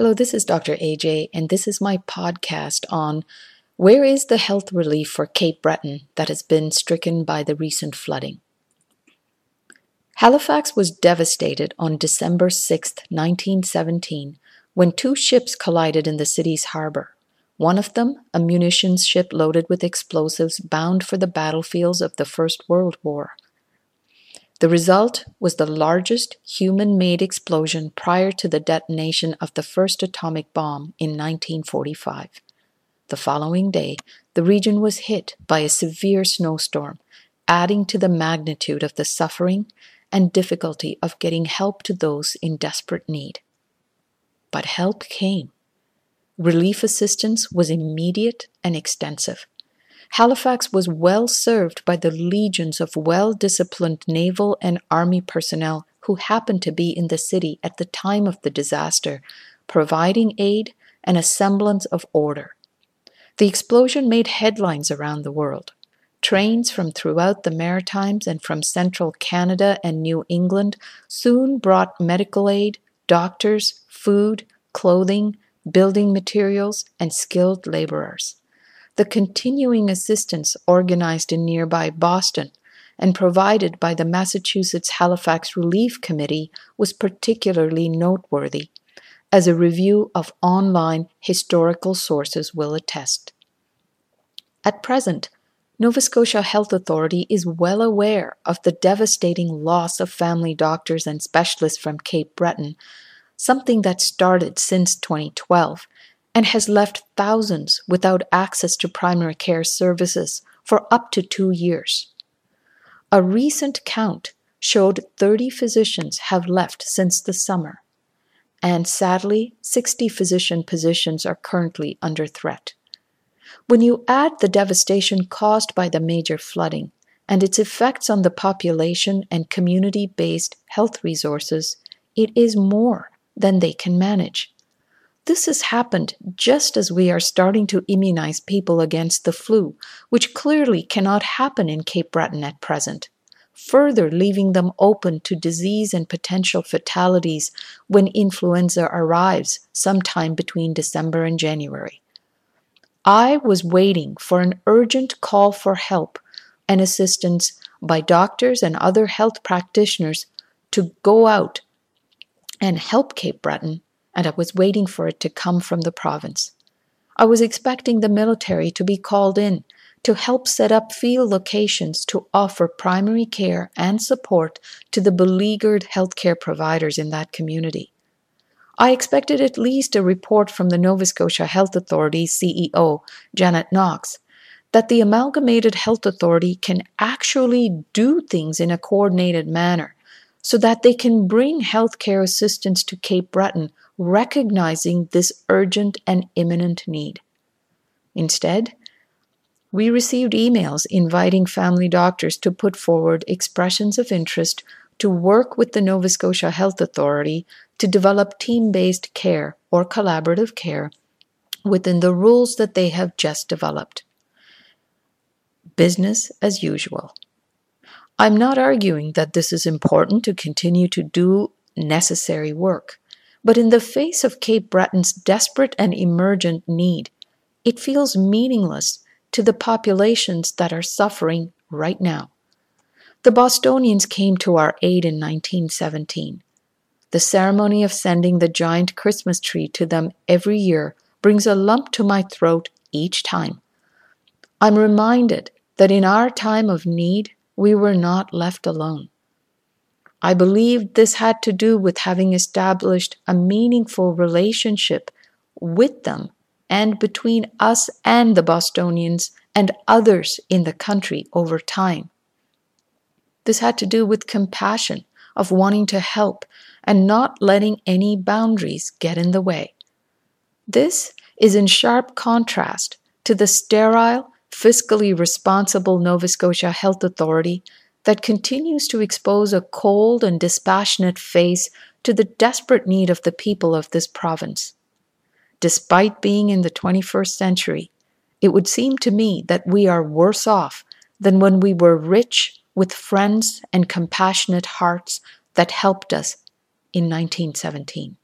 Hello, this is Dr. AJ, and this is my podcast on where is the health relief for Cape Breton that has been stricken by the recent flooding. Halifax was devastated on December 6, 1917, when two ships collided in the city's harbor. One of them, a munitions ship loaded with explosives bound for the battlefields of the First World War. The result was the largest human made explosion prior to the detonation of the first atomic bomb in 1945. The following day, the region was hit by a severe snowstorm, adding to the magnitude of the suffering and difficulty of getting help to those in desperate need. But help came. Relief assistance was immediate and extensive. Halifax was well served by the legions of well disciplined naval and army personnel who happened to be in the city at the time of the disaster, providing aid and a semblance of order. The explosion made headlines around the world. Trains from throughout the Maritimes and from central Canada and New England soon brought medical aid, doctors, food, clothing, building materials, and skilled laborers. The continuing assistance organized in nearby Boston and provided by the Massachusetts Halifax Relief Committee was particularly noteworthy, as a review of online historical sources will attest. At present, Nova Scotia Health Authority is well aware of the devastating loss of family doctors and specialists from Cape Breton, something that started since 2012 and has left thousands without access to primary care services for up to two years. A recent count showed 30 physicians have left since the summer, and sadly, 60 physician positions are currently under threat. When you add the devastation caused by the major flooding and its effects on the population and community based health resources, it is more than they can manage. This has happened just as we are starting to immunize people against the flu, which clearly cannot happen in Cape Breton at present, further leaving them open to disease and potential fatalities when influenza arrives sometime between December and January. I was waiting for an urgent call for help and assistance by doctors and other health practitioners to go out and help Cape Breton, and I was waiting for it to come from the province. I was expecting the military to be called in to help set up field locations to offer primary care and support to the beleaguered healthcare providers in that community. I expected at least a report from the Nova Scotia Health Authority CEO, Janet Knox, that the Amalgamated Health Authority can actually do things in a coordinated manner so that they can bring healthcare assistance to Cape Breton, recognizing this urgent and imminent need. Instead, we received emails inviting family doctors to put forward expressions of interest to work with the Nova Scotia Health Authority to develop team based care or collaborative care within the rules that they have just developed. Business as usual. I'm not arguing that this is important to continue to do necessary work, but in the face of Cape Breton's desperate and emergent need, it feels meaningless to the populations that are suffering right now. The Bostonians came to our aid in 1917. The ceremony of sending the giant Christmas tree to them every year brings a lump to my throat each time. I'm reminded that in our time of need, we were not left alone. I believe this had to do with having established a meaningful relationship with them and between us and the Bostonians and others in the country over time. This had to do with compassion, of wanting to help and not letting any boundaries get in the way. This is in sharp contrast to the sterile, fiscally responsible Nova Scotia Health Authority that continues to expose a cold and dispassionate face to the desperate need of the people of this province. Despite being in the 21st century, it would seem to me that we are worse off than when we were rich with friends and compassionate hearts that helped us in 1917.